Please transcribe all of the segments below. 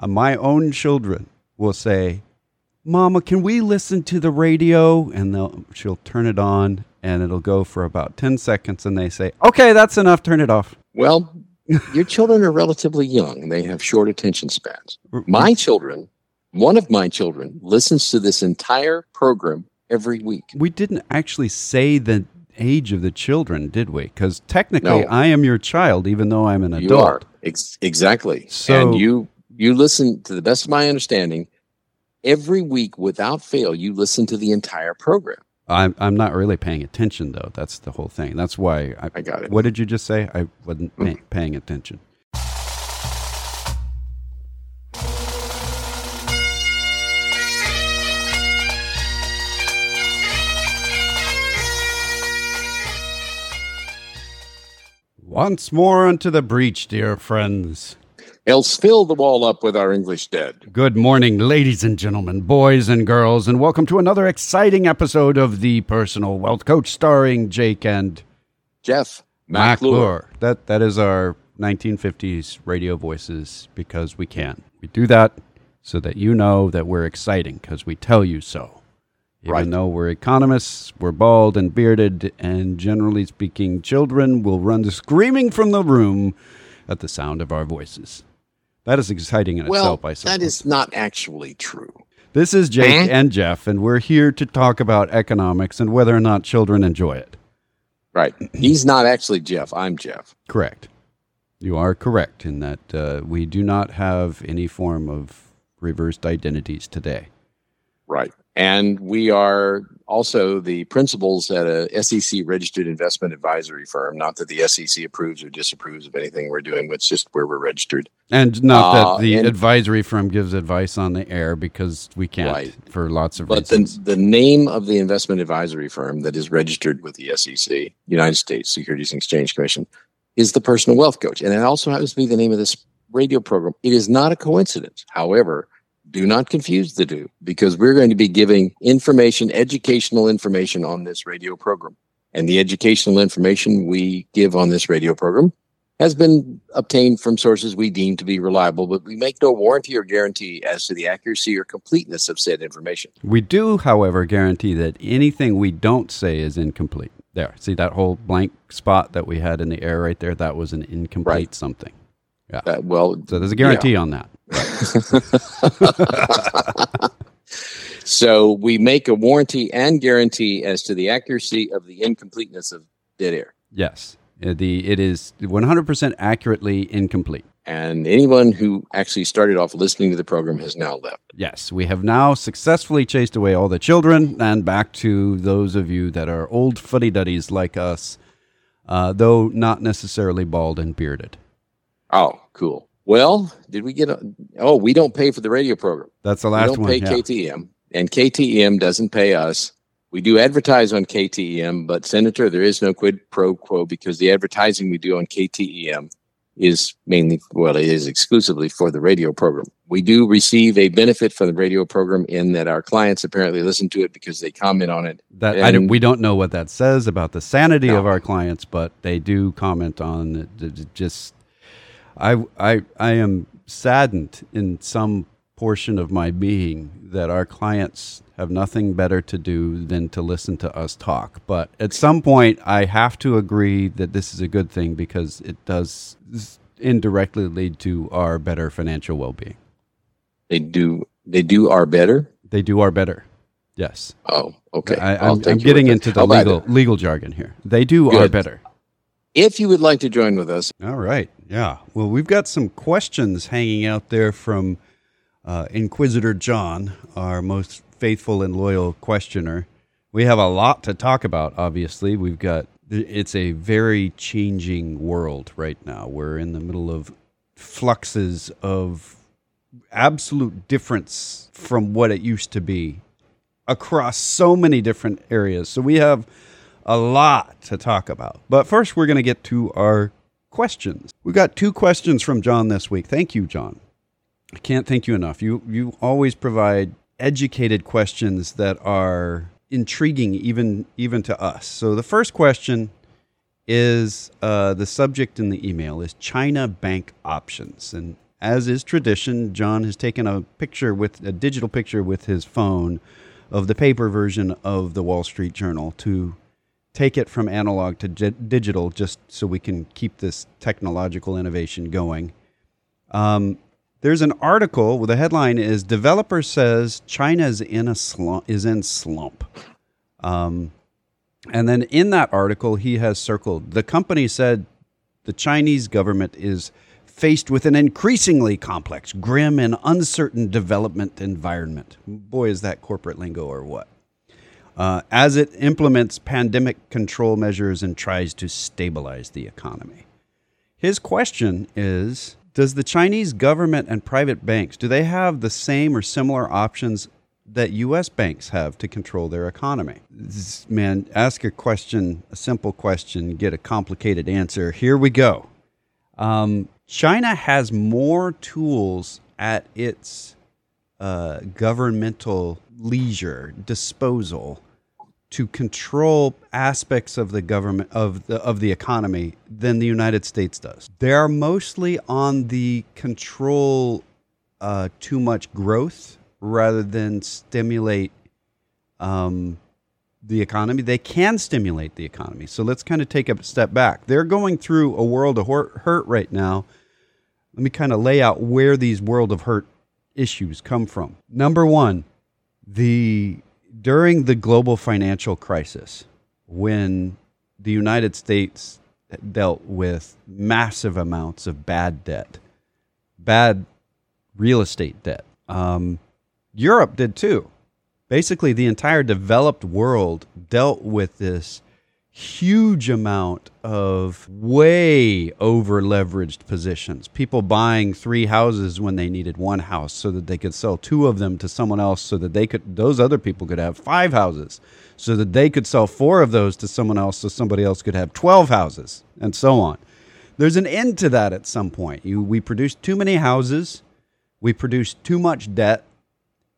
uh, my own children will say, "Mama, can we listen to the radio?" And they'll she'll turn it on, and it'll go for about ten seconds, and they say, "Okay, that's enough. Turn it off." Well, your children are relatively young. They have short attention spans. My children, one of my children, listens to this entire program every week. We didn't actually say the age of the children, did we? Because technically, No. I am your child, even though I'm an You adult. are Ex- exactly. So- and you you listen to the best of my understanding every week without fail. You listen to the entire program. I'm I'm not really paying attention though. That's the whole thing. That's why I, I got it. What did you just say? I wasn't pay, Mm. paying attention. Once more unto the breach, dear friends. Else fill the wall up with our English dead. Good morning, ladies and gentlemen, boys and girls, and welcome to another exciting episode of The Personal Wealth Coach starring Jake and Jeff McClure. That that is our 1950s radio voices because we can. We do that so that you know that we're exciting because we tell you so. Even Right. though we're economists, we're bald and bearded, and generally speaking, children will run screaming from the room at the sound of our voices. That is exciting in Well, itself, I suppose. that is not actually true. This is Jake Eh? and Jeff, and we're here to talk about economics and whether or not children enjoy it. Right. He's not actually Jeff. I'm Jeff. Correct. You are correct in that uh, we do not have any form of reversed identities today. Right. And we are also the principals at a SEC registered investment advisory firm. Not that the SEC approves or disapproves of anything we're doing, it's just where we're registered. And not Uh, that the and- advisory firm gives advice on the air because we can't Right. for lots of reasons. But the, the name of the investment advisory firm that is registered with the SEC, United States Securities and Exchange Commission, is the Personal Wealth Coach. And it also happens to be the name of this radio program. It is not a coincidence. However, do not confuse the two because we're going to be giving information, educational information on this radio program. And the educational information we give on this radio program has been obtained from sources we deem to be reliable, but we make no warranty or guarantee as to the accuracy or completeness of said information. we do, however, guarantee that anything we don't say is incomplete. There. See that whole blank spot that we had in the air right there? That was an incomplete Right. something. Uh, well, So there's a guarantee on that. so we make a warranty and guarantee as to the accuracy of the incompleteness of dead air. Yes. Uh, The it is 100% accurately incomplete. And anyone who actually started off listening to the program has now left. Yes, we have now successfully chased away all the children and back to those of you that are old fuddy duddies like us, uh, though not necessarily bald and bearded. Oh, cool. Well, did we get a? Oh, we don't pay for the radio program. That's the last one. We don't one. pay yeah. KTEM, and KTEM doesn't pay us. We do advertise on KTEM, but Senator, there is no quid pro quo because the advertising we do on KTEM is mainly, well, it is exclusively for the radio program. We do receive a benefit from the radio program in that our clients apparently listen to it because they comment on it. That I don't, we don't know what that says about the sanity No. of our clients, but they do comment on it Just, I, I, I am saddened in some portion of my being that our clients have nothing better to do than to listen to us talk. But at some point, I have to agree that this is a good thing because it does indirectly lead to our better financial well-being. They do, they do our better. They do our better. Yes. Oh, okay. I, I'm getting into the legal legal jargon here. They do our better. If you would like to join with us, All right. Yeah. Well, we've got some questions hanging out there from uh, Inquisitor John, our most faithful and loyal questioner. We have a lot to talk about, obviously. We've got, it's a very changing world right now. We're in the middle of fluxes of absolute difference from what it used to be across so many different areas. So we have a lot to talk about. But first, we're going to get to our questions. We got two questions from John this week. Thank you, John. I can't thank you enough. You you always provide educated questions that are intriguing even even to us. So the first question is uh, the subject in the email is China bank options, and as is tradition, John has taken a picture with a digital picture with his phone of the paper version of the Wall Street Journal to take it from analog to digital just so we can keep this technological innovation going. Um, there's an article where the headline is "Developer says China is in a slump." Is in slump. Um, and then in that article, he has circled the company said the Chinese government is faced with an increasingly complex, grim, and uncertain development environment. Boy, is that corporate lingo or what? Uh, as it implements pandemic control measures and tries to stabilize the economy. His question is Does the Chinese government and private banks, do they have the same or similar options that U.S. banks have to control their economy? This, man, ask a question, a simple question, get a complicated answer. Here we go. Um, China has more tools at its uh, governmental leisure disposal to control aspects of the government of the of the economy than the United States does. They are mostly on the control uh, too much growth rather than stimulate um, the economy. They can stimulate the economy. So let's kind of take a step back. They're going through a world of hurt right now. Let me kind of lay out where these world of hurt issues come from. Number one, the during the global financial crisis, when the United States dealt with massive amounts of bad debt, bad real estate debt. Um, Europe did too. Basically, the entire developed world dealt with this huge amount of way over leveraged positions. People buying three houses when they needed one house so that they could sell two of them to someone else so that they could those other people could have five houses so that they could sell four of those to someone else so somebody else could have 12 houses and so on. There's an end to that at some point. You, we produced too many houses, we produced too much debt,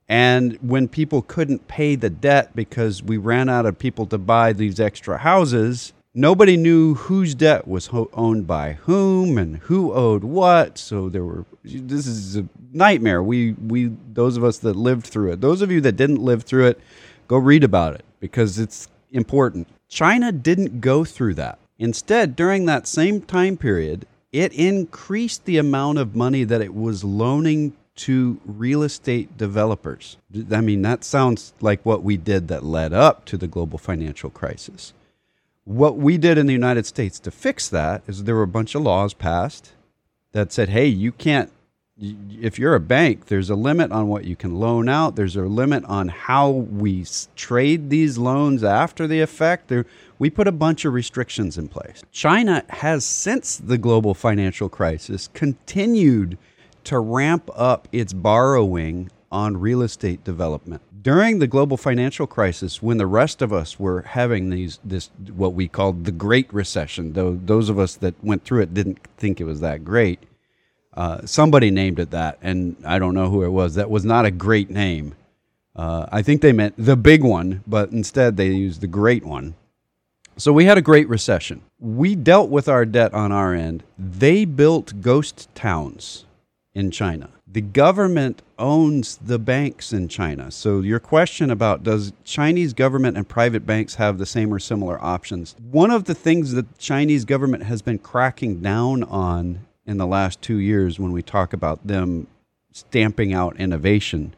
and when people couldn't pay the debt because we ran out of people to buy these extra houses, nobody knew whose debt was ho- owned by whom and who owed what. So there were this is a nightmare. We we those of us that lived through it. Those of you that didn't live through it, go read about it because it's important. China didn't go through that. Instead, during that same time period, it increased the amount of money that it was loaning to real estate developers. I mean, that sounds like what we did that led up to the global financial crisis. What we did in the United States to fix that is there were a bunch of laws passed that said, hey, you can't, if you're a bank, there's a limit on what you can loan out. There's a limit on how we trade these loans after the effect. There, we put a bunch of restrictions in place. China has, since the global financial crisis, continued to ramp up its borrowing on real estate development. During the global financial crisis, when the rest of us were having these this what we called the Great Recession, though those of us that went through it didn't think it was that great. Uh, somebody named it that, and I don't know who it was. That was not a great name. Uh, I think they meant the big one, but instead they used the great one. So we had a great recession. We dealt with our debt on our end. They built ghost towns in China. The government owns the banks in China. So your question about does Chinese government and private banks have the same or similar options? One of the things that the Chinese government has been cracking down on in the last 2 years when we talk about them stamping out innovation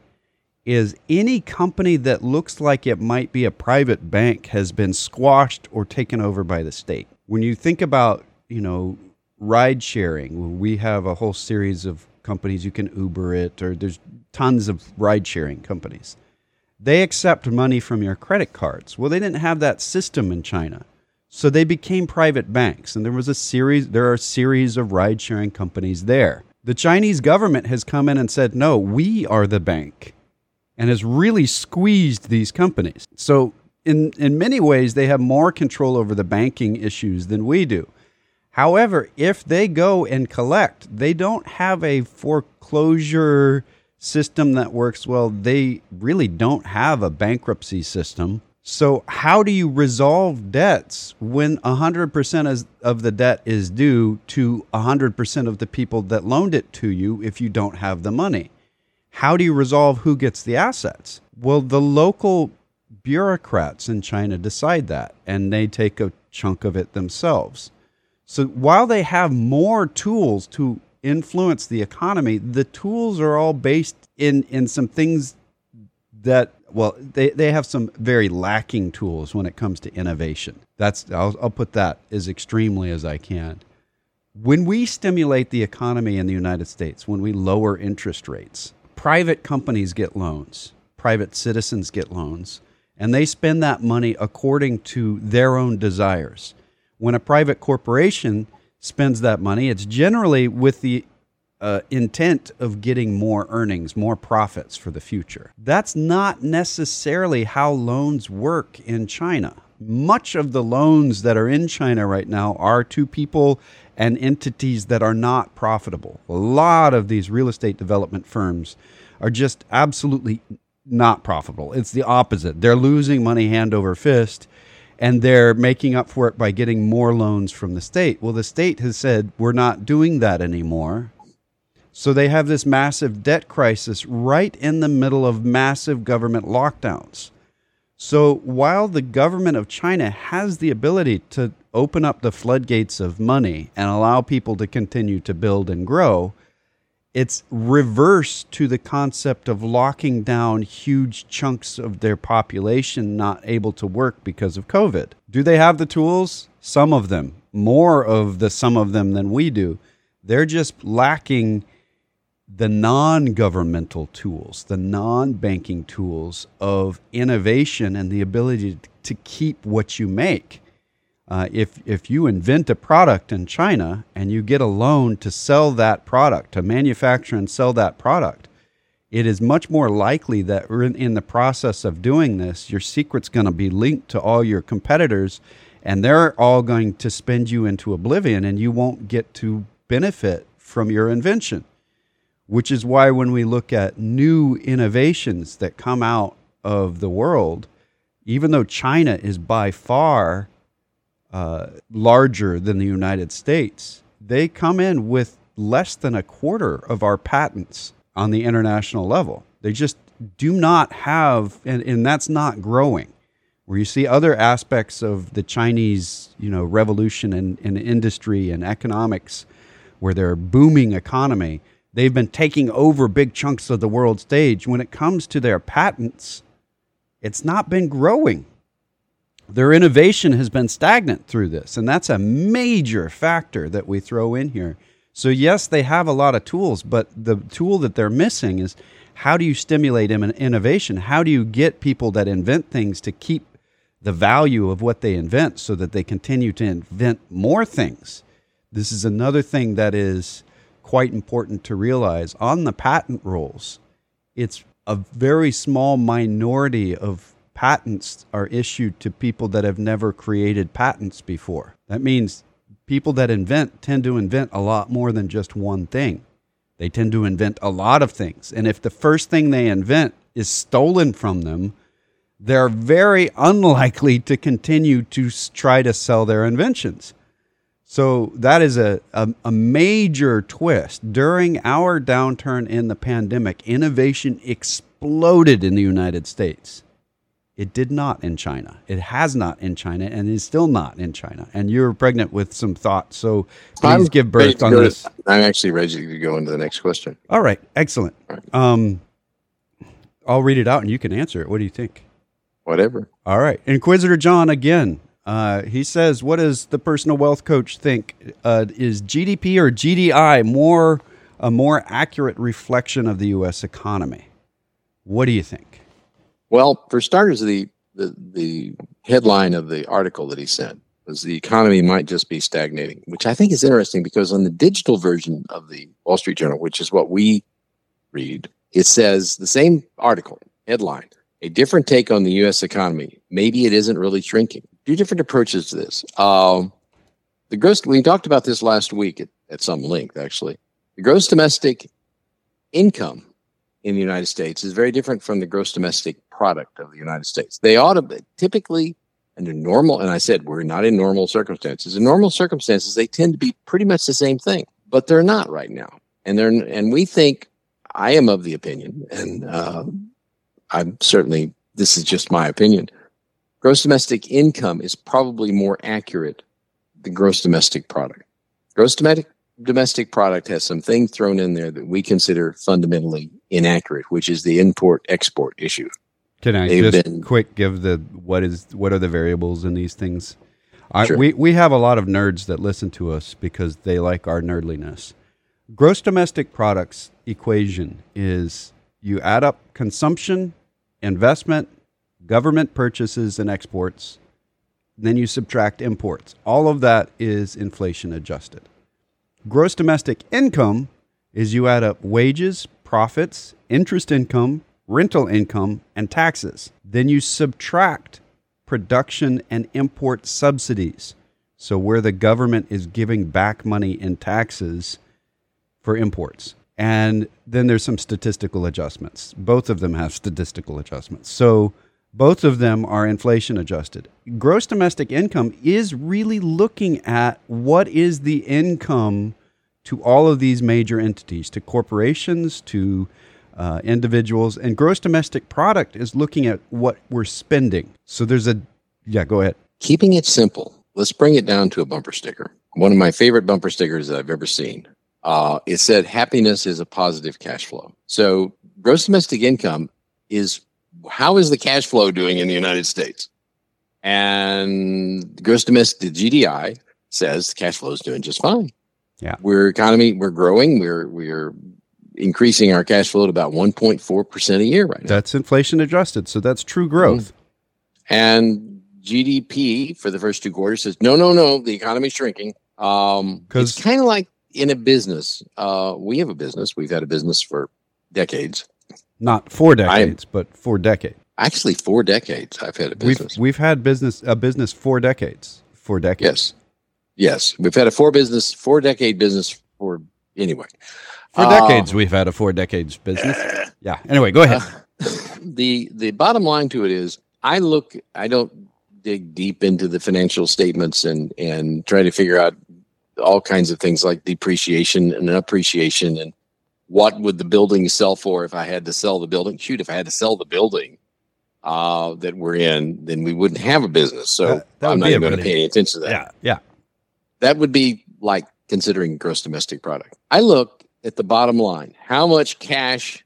is any company that looks like it might be a private bank has been squashed or taken over by the state. When you think about, you know, ride sharing, we have a whole series of companies. You can Uber it, or there's tons of ride sharing companies. They accept money from your credit cards. Well, they didn't have that system in China. So they became private banks, and there was a series. There are a series of ride-sharing companies there. The Chinese government has come in and said, "No, we are the bank," and has really squeezed these companies. So in in many ways, they have more control over the banking issues than we do. However, if they go and collect, they don't have a foreclosure system that works well. They really don't have a bankruptcy system. So, how do you resolve debts when 100% of the debt is due to 100% of the people that loaned it to you if you don't have the money? How do you resolve who gets the assets? Well, the local bureaucrats in China decide that, and they take a chunk of it themselves. So, while they have more tools to influence the economy, the tools are all based in, in some things that well they, they have some very lacking tools when it comes to innovation. That's I'll, I'll put that as extremely as i can. When we stimulate the economy in the united states when we lower interest rates private companies get loans private citizens get loans and they spend that money according to their own desires when a private corporation spends that money it's generally with the uh, intent of getting more earnings, more profits for the future. That's not necessarily how loans work in China. Much of the loans that are in China right now are to people and entities that are not profitable. A lot of these real estate development firms are just absolutely not profitable. It's the opposite. They're losing money hand over fist and they're making up for it by getting more loans from the state. Well, the state has said, we're not doing that anymore. So they have this massive debt crisis right in the middle of massive government lockdowns. So while the government of China has the ability to open up the floodgates of money and allow people to continue to build and grow, it's reverse to the concept of locking down huge chunks of their population not able to work because of COVID. Do they have the tools? Some of them, more of the some of them than we do. They're just lacking the non governmental tools, the non banking tools of innovation and the ability to keep what you make. Uh, if, if you invent a product in China and you get a loan to sell that product, to manufacture and sell that product, it is much more likely that in, in the process of doing this, your secret's going to be linked to all your competitors and they're all going to spend you into oblivion and you won't get to benefit from your invention. Which is why when we look at new innovations that come out of the world, even though China is by far uh, larger than the United States, they come in with less than a quarter of our patents on the international level. They just do not have, and, and that's not growing. Where you see other aspects of the Chinese, you know, revolution in, in industry and economics, where they're booming economy, They've been taking over big chunks of the world stage. When it comes to their patents, it's not been growing. Their innovation has been stagnant through this, and that's a major factor that we throw in here. So, yes, they have a lot of tools, but the tool that they're missing is how do you stimulate innovation? How do you get people that invent things to keep the value of what they invent so that they continue to invent more things? This is another thing that is quite important to realize on the patent rolls, it's a very small minority of patents are issued to people that have never created patents before. That means people that invent tend to invent a lot more than just one thing. They tend to invent a lot of things. And if the first thing they invent is stolen from them, they're very unlikely to continue to try to sell their inventions. So that is a, a, a, major twist. During our downturn in the pandemic, innovation exploded in the United States. It did not in China. It has not in China and is still not in China. And you're pregnant with some thoughts. So please I'm give birth on this. I'm actually ready to go into the next question. All right. Excellent. All right. Um, I'll read it out and you can answer it. What do you think? Whatever. All right. Inquisitor John again uh, he says, "What does the personal wealth coach think? Uh, is GDP or GDI more a more accurate reflection of the U.S. economy? What do you think?" Well, for starters, the the, the headline of the article that he sent was the economy might just be stagnating, which I think is interesting because on the digital version of the Wall Street Journal, which is what we read, it says the same article headline: a different take on the U.S. economy. Maybe it isn't really shrinking Two different approaches to this. Um, the gross, we talked about this last week at, at some length, actually. The gross domestic income in the United States is very different from the gross domestic product of the United States. They ought to be, typically under normal, and I said we're not in normal circumstances. In normal circumstances, they tend to be pretty much the same thing, but they're not right now. And they're and we think I am of the opinion, and uh, I'm certainly this is just my opinion. Gross domestic income is probably more accurate than gross domestic product. Gross domestic domestic product has some things thrown in there that we consider fundamentally inaccurate, which is the import export issue. Can I They've just been- quick give the what is what are the variables in these things? I, Sure. We we have a lot of nerds that listen to us because they like our nerdliness. Gross domestic products equation is you add up consumption, investment, government purchases and exports, then you subtract imports. All of that is inflation adjusted. Gross domestic income is you add up wages, profits, interest income, rental income, and taxes. Then you subtract production and import subsidies. So, where the government is giving back money in taxes for imports. And then there's some statistical adjustments. Both of them have statistical adjustments. So, both of them are inflation adjusted. Gross domestic income is really looking at what is the income to all of these major entities, to corporations, to uh, individuals, and gross domestic product is looking at what we're spending. So there's a, yeah, go ahead. Keeping it simple, let's bring it down to a bumper sticker. One of my favorite bumper stickers that I've ever seen. Uh, it said, "Happiness is a positive cash flow." So, gross domestic income is how is the cash flow doing in the United States? And gross domestic GDI says the cash flow is doing just fine. Yeah. we're economy, we're growing, we're we're increasing our cash flow at about 1.4 percent a year right now. That's inflation adjusted. So that's true growth. And GDP for the first two quarters says, no, no, no, the economy's shrinking. Um, it's kind of like in a business. Uh, we have a business. We've had a business for decades. Not four decades, but four decades. Actually, four decades. I've had a We've business. we've had business a business four decades. Four decades. yes, yes, we've had a four business, four decade business for anyway. For Uh, decades, we've had a four decades business. Yeah. Anyway, go ahead. the the bottom line to it is I look I don't dig deep into the financial statements and and try to figure out all kinds of things like depreciation and appreciation and what would the building sell for if I had to sell the building shoot if I had to sell the building uh that we're in then we wouldn't have a business so That- that I'm not even going to pay any attention to that yeah. Yeah. that would be like considering gross domestic product. I look at the bottom line. How much cash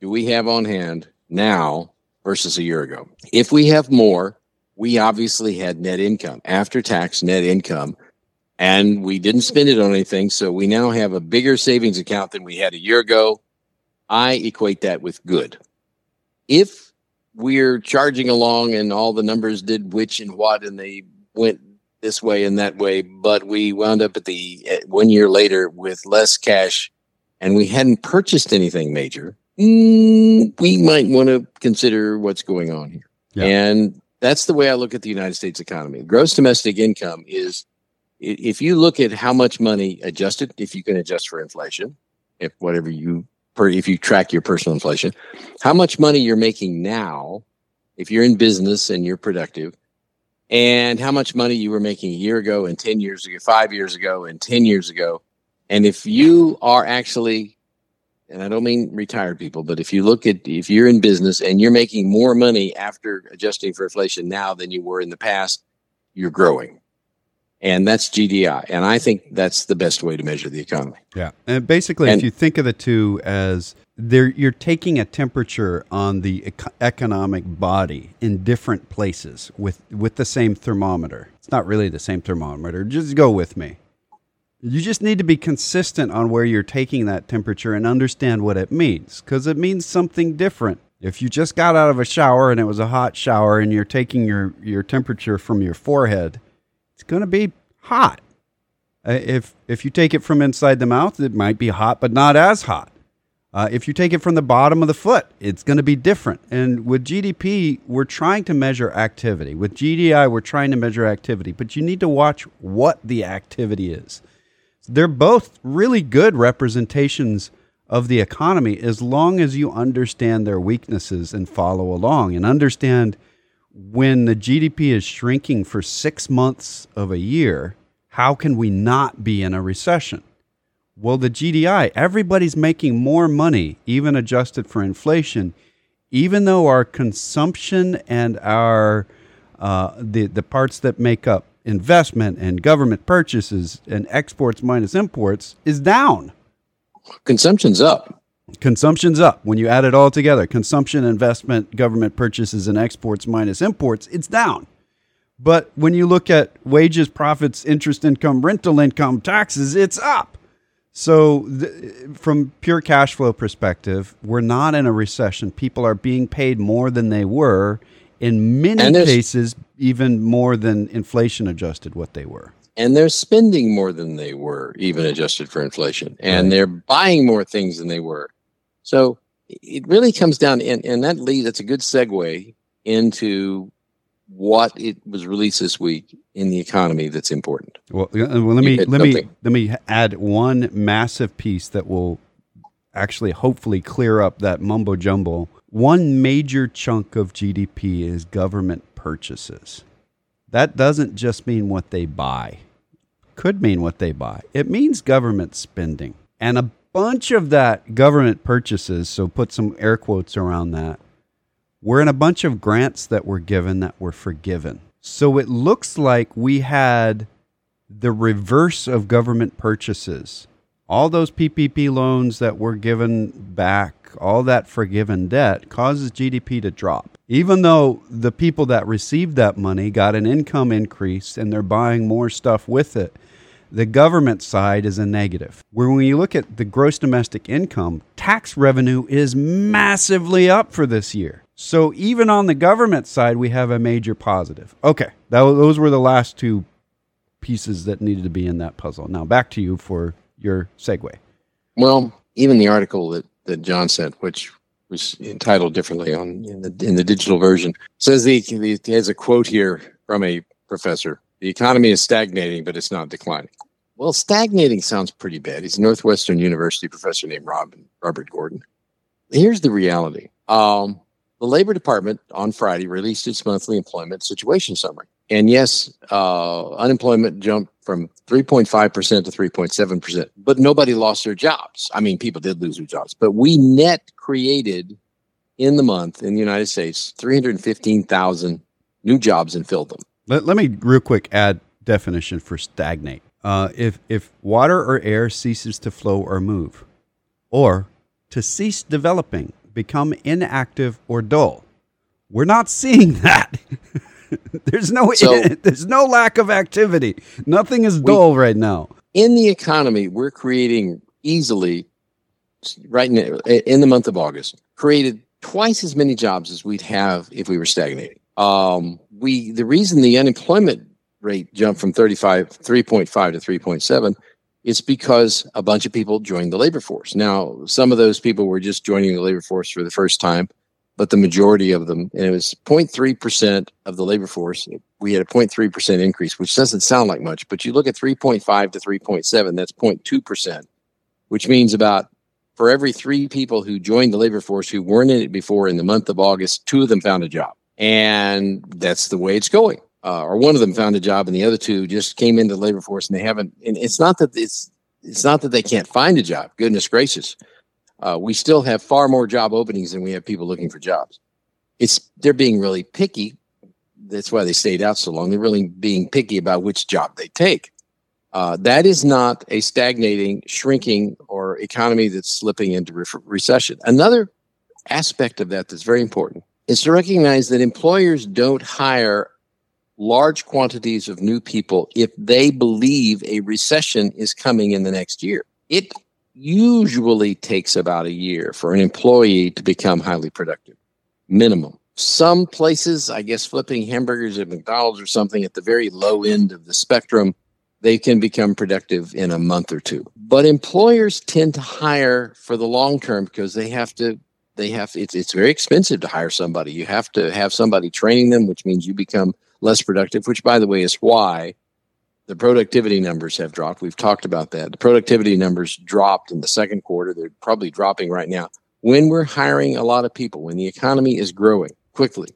do we have on hand now versus a year ago? If we have more, we obviously had net income, after tax net income, and we didn't spend it on anything. So we now have a bigger savings account than we had a year ago. I equate that with good. If we're charging along and all the numbers did which and what and they went this way and that way, but we wound up at the one year later with less cash, and we hadn't purchased anything major. mm, we might want to consider what's going on here. Yeah. And that's the way I look at the United States economy. Gross domestic income is, if you look at how much money adjusted, if you can adjust for inflation, if whatever you per, if you track your personal inflation, how much money you're making now, if you're in business and you're productive, and how much money you were making a year ago and 10 years ago, five years ago and 10 years ago. And if you are actually, and I don't mean retired people, but if you look at, if you're in business and you're making more money after adjusting for inflation now than you were in the past, you're growing. And that's GDI. And I think that's the best way to measure the economy. Yeah, and basically, And- if you think of the two as there, you're taking a temperature on the eco- economic body in different places with with the same thermometer. It's not really the same thermometer. Just go with me. You just need to be consistent on where you're taking that temperature and understand what it means, because it means something different. If you just got out of a shower and it was a hot shower, and you're taking your your temperature from your forehead, it's going to be hot. Uh, if if you take it from inside the mouth, it might be hot, but not as hot. Uh, if you take it from the bottom of the foot, it's going to be different. And with GDP, we're trying to measure activity. With GDI, we're trying to measure activity, but you need to watch what the activity is. They're both really good representations of the economy as long as you understand their weaknesses and follow along and understand when the GDP is shrinking for six months of a year, how can we not be in a recession? Well, the GDI, everybody's making more money, even adjusted for inflation, even though our consumption and our uh, the the parts that make up investment and government purchases and exports minus imports is down. Consumption's up. Consumption's up. When you add it all together, consumption, investment, government purchases, and exports minus imports, it's down. But when you look at wages, profits, interest income, rental income, taxes, it's up. So, th- from pure cash flow perspective, we're not in a recession. People are being paid more than they were. In many cases, even more than inflation adjusted what they were. And they're spending more than they were, even adjusted for inflation. And right. they're buying more things than they were. So it really comes down, and, and that leads, that's a good segue into what it was released this week in the economy that's important. Well, well let me let me let me add one massive piece that will actually hopefully clear up that mumbo jumbo. One major chunk of GDP is government purchases. That doesn't just mean what they buy. Could mean what they buy. It means government spending. And a bunch of that government purchases, so put some air quotes around that, were in a bunch of grants that were given that were forgiven. So it looks like we had the reverse of government purchases. All those PPP loans that were given back, all that forgiven debt causes GDP to drop. Even though the people that received that money got an income increase and they're buying more stuff with it, the government side is a negative. Where when you look at the gross domestic income, tax revenue is massively up for this year. So even on the government side, we have a major positive. Okay, that, those were the last two pieces that needed to be in that puzzle. Now back to you for your segue. Well, even the article that, that John sent, which was entitled differently on in the in the digital version, says he, he has a quote here from a professor. The economy is stagnating, but it's not declining. Well, stagnating sounds pretty bad. He's a Northwestern University professor named Robin, Robert Gordon. Here's the reality. Um, the Labor Department on Friday released its monthly employment situation summary. And yes, uh, unemployment jumped from 3.5% to 3.7%, but nobody lost their jobs. I mean, people did lose their jobs, but we net created in the month in the United States 315,000 new jobs and filled them. Let, let me real quick add definition for stagnate. Uh, if, if water or air ceases to flow or move, or to cease developing, become inactive or dull. We're not seeing that. there's no so, there's no lack of activity. Nothing is dull we, right now. In the economy, we're creating easily right in, in the month of August, created twice as many jobs as we'd have if we were stagnating. Um, we the reason the unemployment rate jumped from 35 3.5 to 3.7 it's because a bunch of people joined the labor force. Now, some of those people were just joining the labor force for the first time, but the majority of them, and it was 0.3% of the labor force, we had a 0.3% increase, which doesn't sound like much, but you look at 3.5 to 3.7, that's 0.2%, which means about for every three people who joined the labor force who weren't in it before in the month of August, two of them found a job. And that's the way it's going uh, or one of them found a job, and the other two just came into the labor force, and they haven't. And it's not that it's it's not that they can't find a job. Goodness gracious, uh, we still have far more job openings than we have people looking for jobs. It's they're being really picky. That's why they stayed out so long. They're really being picky about which job they take. Uh, that is not a stagnating, shrinking, or economy that's slipping into re- recession. Another aspect of that that's very important is to recognize that employers don't hire large quantities of new people if they believe a recession is coming in the next year. It usually takes about a year for an employee to become highly productive, minimum. Some places, I guess, flipping hamburgers at McDonald's or something at the very low end of the spectrum, they can become productive in a month or two. But employers tend to hire for the long term because they have to they have it's it's very expensive to hire somebody. You have to have somebody training them, which means you become less productive, which, by the way, is why the productivity numbers have dropped. We've talked about that. The productivity numbers dropped in the second quarter. They're probably dropping right now. When we're hiring a lot of people, when the economy is growing quickly,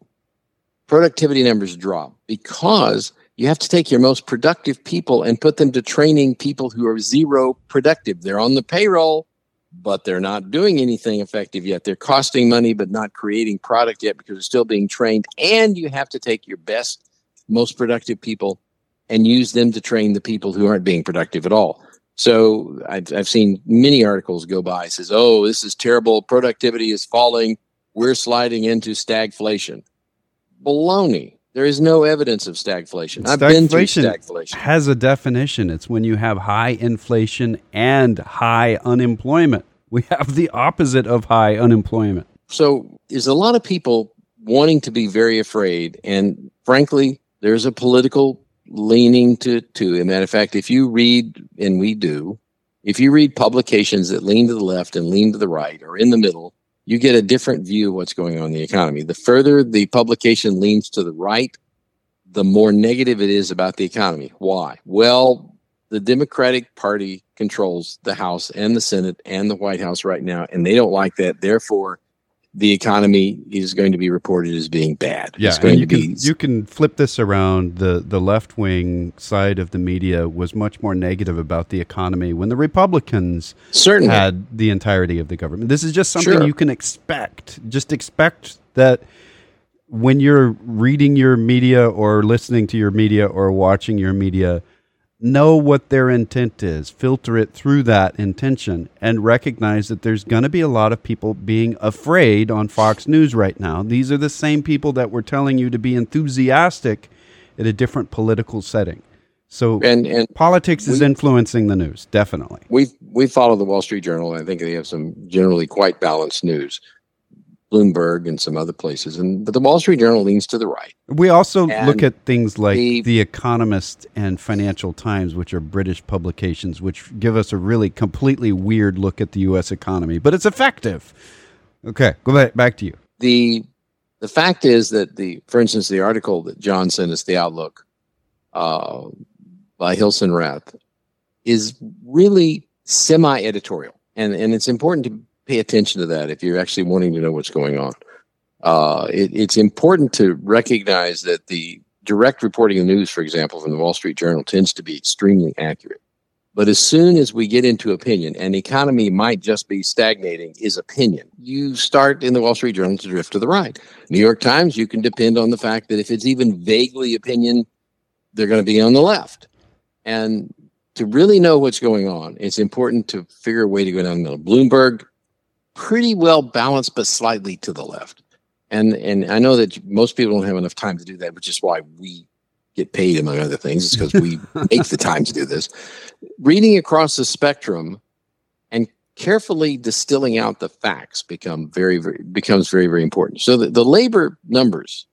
productivity numbers drop because you have to take your most productive people and put them to training people who are zero productive. They're on the payroll, but they're not doing anything effective yet. They're costing money, but not creating product yet because they're still being trained. And you have to take your best, most productive people and use them to train the people who aren't being productive at all. So I've, I've seen many articles go by says, "Oh, this is terrible. Productivity is falling. We're sliding into stagflation." Baloney. There is no evidence of stagflation. I've been through stagflation. Has a definition. It's when you have high inflation and high unemployment. We have the opposite of high unemployment. So, is a lot of people wanting to be very afraid, and frankly, there's a political leaning to to. A matter of fact, if you read, and we do, if you read publications that lean to the left and lean to the right or in the middle, you get a different view of what's going on in the economy. The further the publication leans to the right, the more negative it is about the economy. Why? Well, the Democratic Party controls the House and the Senate and the White House right now, and they don't like that. Therefore, the economy is going to be reported as being bad. Yeah, it's going you to can, be. You can flip this around. the The left wing side of the media was much more negative about the economy when the Republicans Certainly. had the entirety of the government. This is just something Sure. you can expect. Just expect that when you're reading your media or listening to your media or watching your media, know what their intent is, filter it through that intention, and recognize that there's going to be a lot of people being afraid on Fox News right now. These are the same people that were telling you to be enthusiastic at a different political setting. So and and politics is influencing the news, definitely. we we follow the Wall Street Journal. And I think they have some generally quite balanced news. Bloomberg and some other places, and but the Wall Street Journal leans to the right. We also And look at things like the- the, Economist and Financial Times, which are British publications, which give us a really completely weird look at the U.S. economy, but it's effective. Okay, go back, back to you. the The fact is that the, for instance, the article that John sent us, the Outlook, uh, by Hilsenrath, is really semi-editorial, and and it's important to pay attention to that if you're actually wanting to know what's going on. Uh, it, it's important to recognize that the direct reporting of news, for example, from the Wall Street Journal, tends to be extremely accurate. But as soon as we get into opinion, and economy might just be stagnating, is opinion. You start in the Wall Street Journal to drift to the right. New York Times, you can depend on the fact that if it's even vaguely opinion, they're going to be on the left. And to really know what's going on, it's important to figure a way to go down the middle. Bloomberg, pretty well balanced, but slightly to the left. And and I know that most people don't have enough time to do that, which is why we get paid, among other things, is because we make the time to do this. Reading across the spectrum and carefully distilling out the facts become very, very becomes very, very important. So the, the labor numbers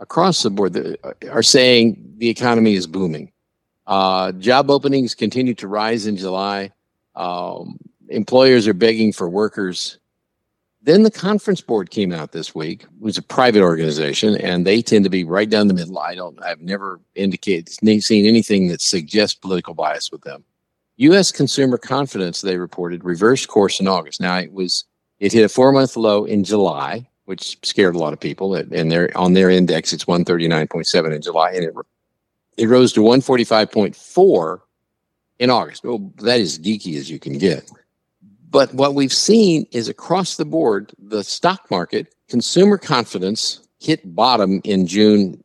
across the board that are saying the economy is booming. Uh, job openings continue to rise in July. Um, employers are begging for workers. Then the conference board came out this week. It was a private organization, and they tend to be right down the middle. I don't. I've never indicated seen anything that suggests political bias with them. U.S. consumer confidence, they reported, reversed course in August. Now it was it hit a four month low in July, which scared a lot of people. And they're on their index, it's one thirty nine point seven in July, and it it rose to one forty five point four in August. Well, that is geeky as you can get. But what we've seen is across the board, the stock market, consumer confidence hit bottom in June,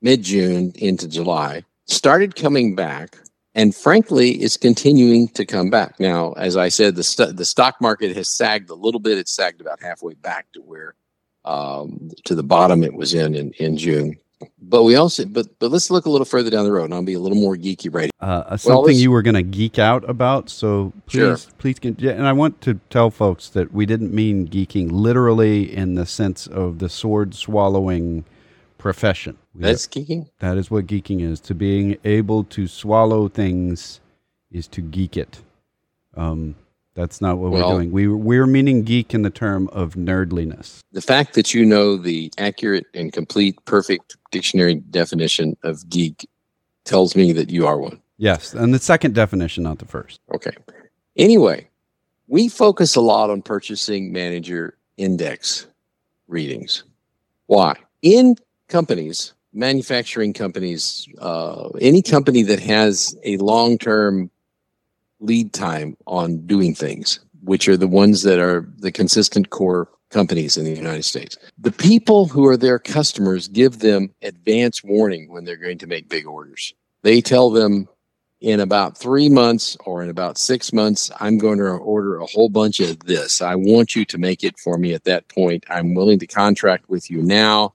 mid June into July, started coming back, and frankly, is continuing to come back. Now, as I said, the, st- the stock market has sagged a little bit. It's sagged about halfway back to where, um, to the bottom it was in, in in June. But we also, but but let's look a little further down the road, and I'll be a little more geeky right Uh, something this- you were going to geek out about, so please, Sure. please, get, yeah, and I want to tell folks that we didn't mean geeking literally in the sense of the sword swallowing profession. We That's geeking. That is what geeking is. To being able to swallow things is to geek it. Um, that's not what Well- we're doing. We we're meaning geek in the term of nerdliness. The fact that you know the accurate and complete, perfect dictionary definition of geek tells me that you are one. Yes, and the second definition, not the first. Okay. Anyway, we focus a lot on purchasing manager index readings. Why? In companies, manufacturing companies, uh, any company that has a long term lead time on doing things, which are the ones that are the consistent core companies in the United States. The people who are their customers give them advance warning when they're going to make big orders. They tell them in about three months or in about six months, I'm going to order a whole bunch of this. I want you to make it for me at that point. I'm willing to contract with you now.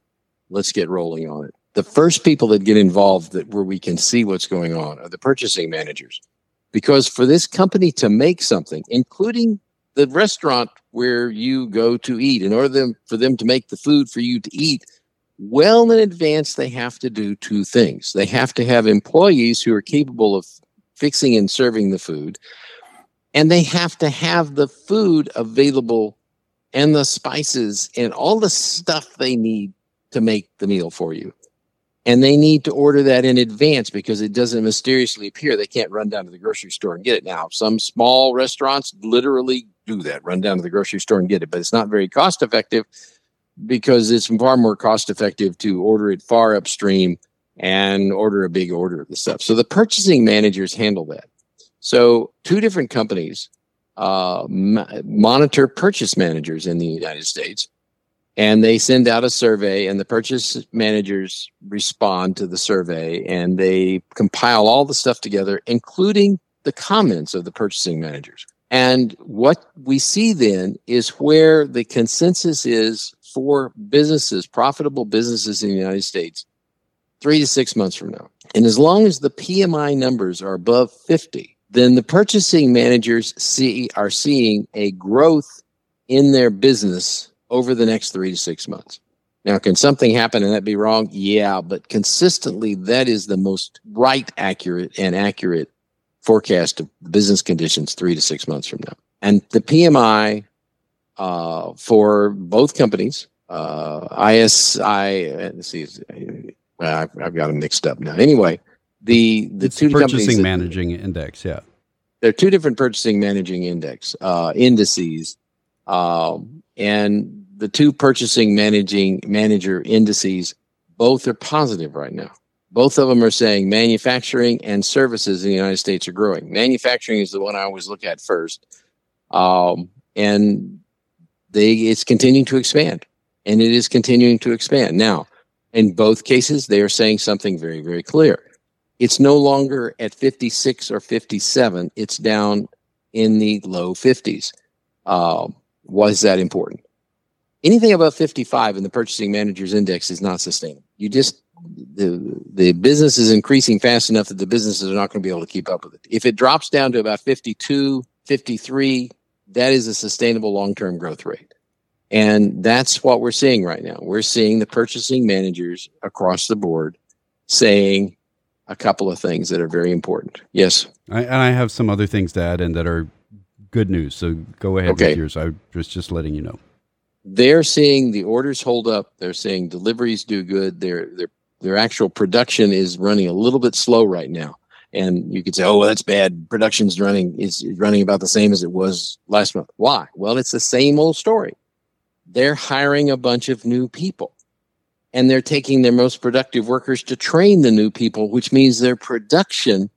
Let's get rolling on it. The first people that get involved that where we can see what's going on are the purchasing managers. Because for this company to make something, including the restaurant where you go to eat, in order for them to make the food for you to eat, well in advance, they have to do two things. They have to have employees who are capable of fixing and serving the food, and they have to have the food available and the spices and all the stuff they need to make the meal for you. And they need to order that in advance because it doesn't mysteriously appear. They can't run down to the grocery store and get it now. Some small restaurants literally do that, run down to the grocery store and get it, but it's not very cost effective because it's far more cost effective to order it far upstream and order a big order of the stuff. So the purchasing managers handle that. So two different companies uh, monitor purchase managers in the United States, and they send out a survey, and the purchase managers respond to the survey, and they compile all the stuff together, including the comments of the purchasing managers. And what we see then is where the consensus is for businesses, profitable businesses in the United States, three to six months from now. And as long as the PMI numbers are above 50, then the purchasing managers see are seeing a growth in their business over the next three to six months. Now, can something happen and that be wrong? Yeah, but consistently, that is the most right, accurate, and accurate forecast of business conditions three to six months from now. And the PMI uh, for both companies. Uh, ISI, let's see, I've, I've, got them mixed up now. Anyway, the the it's two purchasing that, managing index, yeah. they're two different purchasing managing index uh, indices, um, and the two purchasing managing manager indices both are positive right now. Both of them are saying manufacturing and services in the United States are growing. Manufacturing is the one I always look at first, um, and they it's continuing to expand and it is continuing to expand. Now in both cases they are saying something very very clear. It's no longer at 56 or 57 it's down in the low 50s uh, why is that important anything above 55 in the purchasing managers index is not sustainable you just the the business is increasing fast enough that the businesses are not going to be able to keep up with it if it drops down to about 52 53 that is a sustainable long-term growth rate. And that's what we're seeing right now. We're seeing the purchasing managers across the board saying a couple of things that are very important. Yes. I, and I have some other things to add in that are good news. So go ahead okay. with yours. I was just letting you know. They're seeing the orders hold up. They're seeing deliveries do good. Their their their actual production is running a little bit slow right now and you could say, "Oh, well, that's bad. Production's running is running about the same as it was last month." Why? Well, it's the same old story. They're hiring a bunch of new people, and they're taking their most productive workers to train the new people, which means their production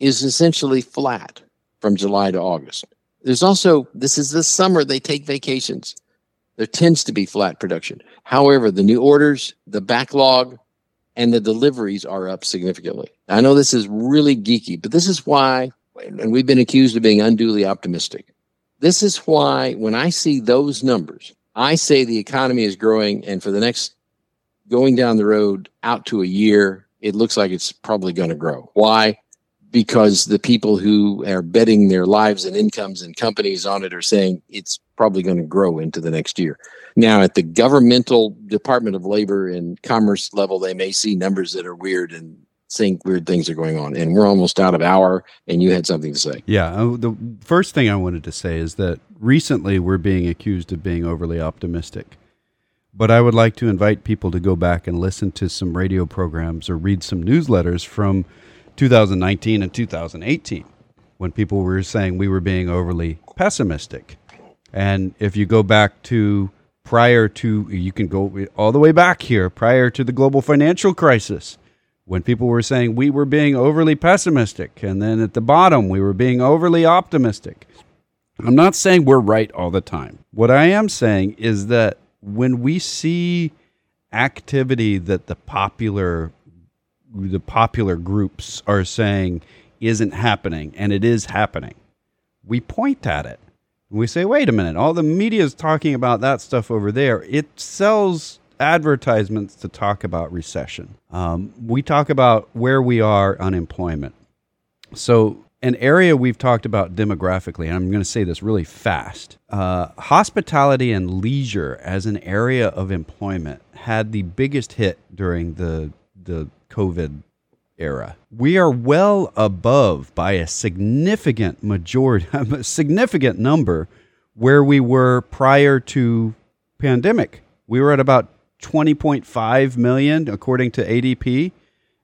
is essentially flat from July to August. There's also this is the summer they take vacations. There tends to be flat production. However, the new orders, the backlog, and the deliveries are up significantly. I know this is really geeky, but this is why, and we've been accused of being unduly optimistic. This is why, when I see those numbers, I say the economy is growing, and for the next going down the road out to a year, it looks like it's probably going to grow. Why? Because the people who are betting their lives and incomes and companies on it are saying it's probably going to grow into the next year. Now, at the governmental Department of Labor and Commerce level, they may see numbers that are weird and think weird things are going on. And we're almost out of hour, and you had something to say. Yeah. Uh, the first thing I wanted to say is that recently we're being accused of being overly optimistic. But I would like to invite people to go back and listen to some radio programs or read some newsletters from 2019 and 2018 when people were saying we were being overly pessimistic. And if you go back to prior to, you can go all the way back here, prior to the global financial crisis, when people were saying we were being overly pessimistic. And then at the bottom, we were being overly optimistic. I'm not saying we're right all the time. What I am saying is that when we see activity that the popular the popular groups are saying isn't happening and it is happening, we point at it. We say, wait a minute, all the media is talking about that stuff over there. It sells advertisements to talk about recession. Um, we talk about where we are unemployment. So, an area we've talked about demographically, and I'm going to say this really fast uh, hospitality and leisure as an area of employment had the biggest hit during the, the COVID era. We are well above by a significant majority, a significant number where we were prior to pandemic. We were at about 20.5 million according to ADP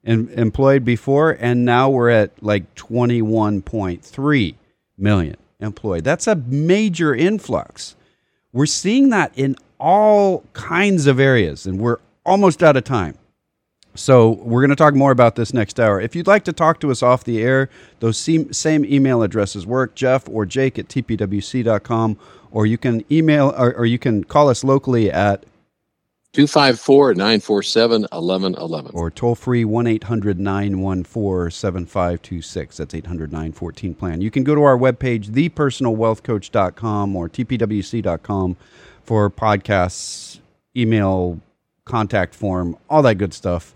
in, employed before and now we're at like 21.3 million employed. That's a major influx. We're seeing that in all kinds of areas and we're almost out of time. So we're going to talk more about this next hour. If you'd like to talk to us off the air, those same email addresses work, Jeff or Jake at tpwc.com, or you can email or, or you can call us locally at 254 947 1111. Or toll free 1 800 914 7526. That's 800 914 plan. You can go to our webpage, thepersonalwealthcoach.com or tpwc.com for podcasts, email, contact form, all that good stuff.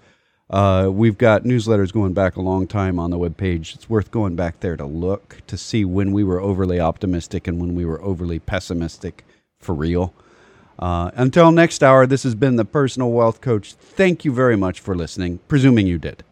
Uh, we've got newsletters going back a long time on the webpage. It's worth going back there to look to see when we were overly optimistic and when we were overly pessimistic for real. Uh, until next hour, this has been the Personal Wealth Coach. Thank you very much for listening, presuming you did.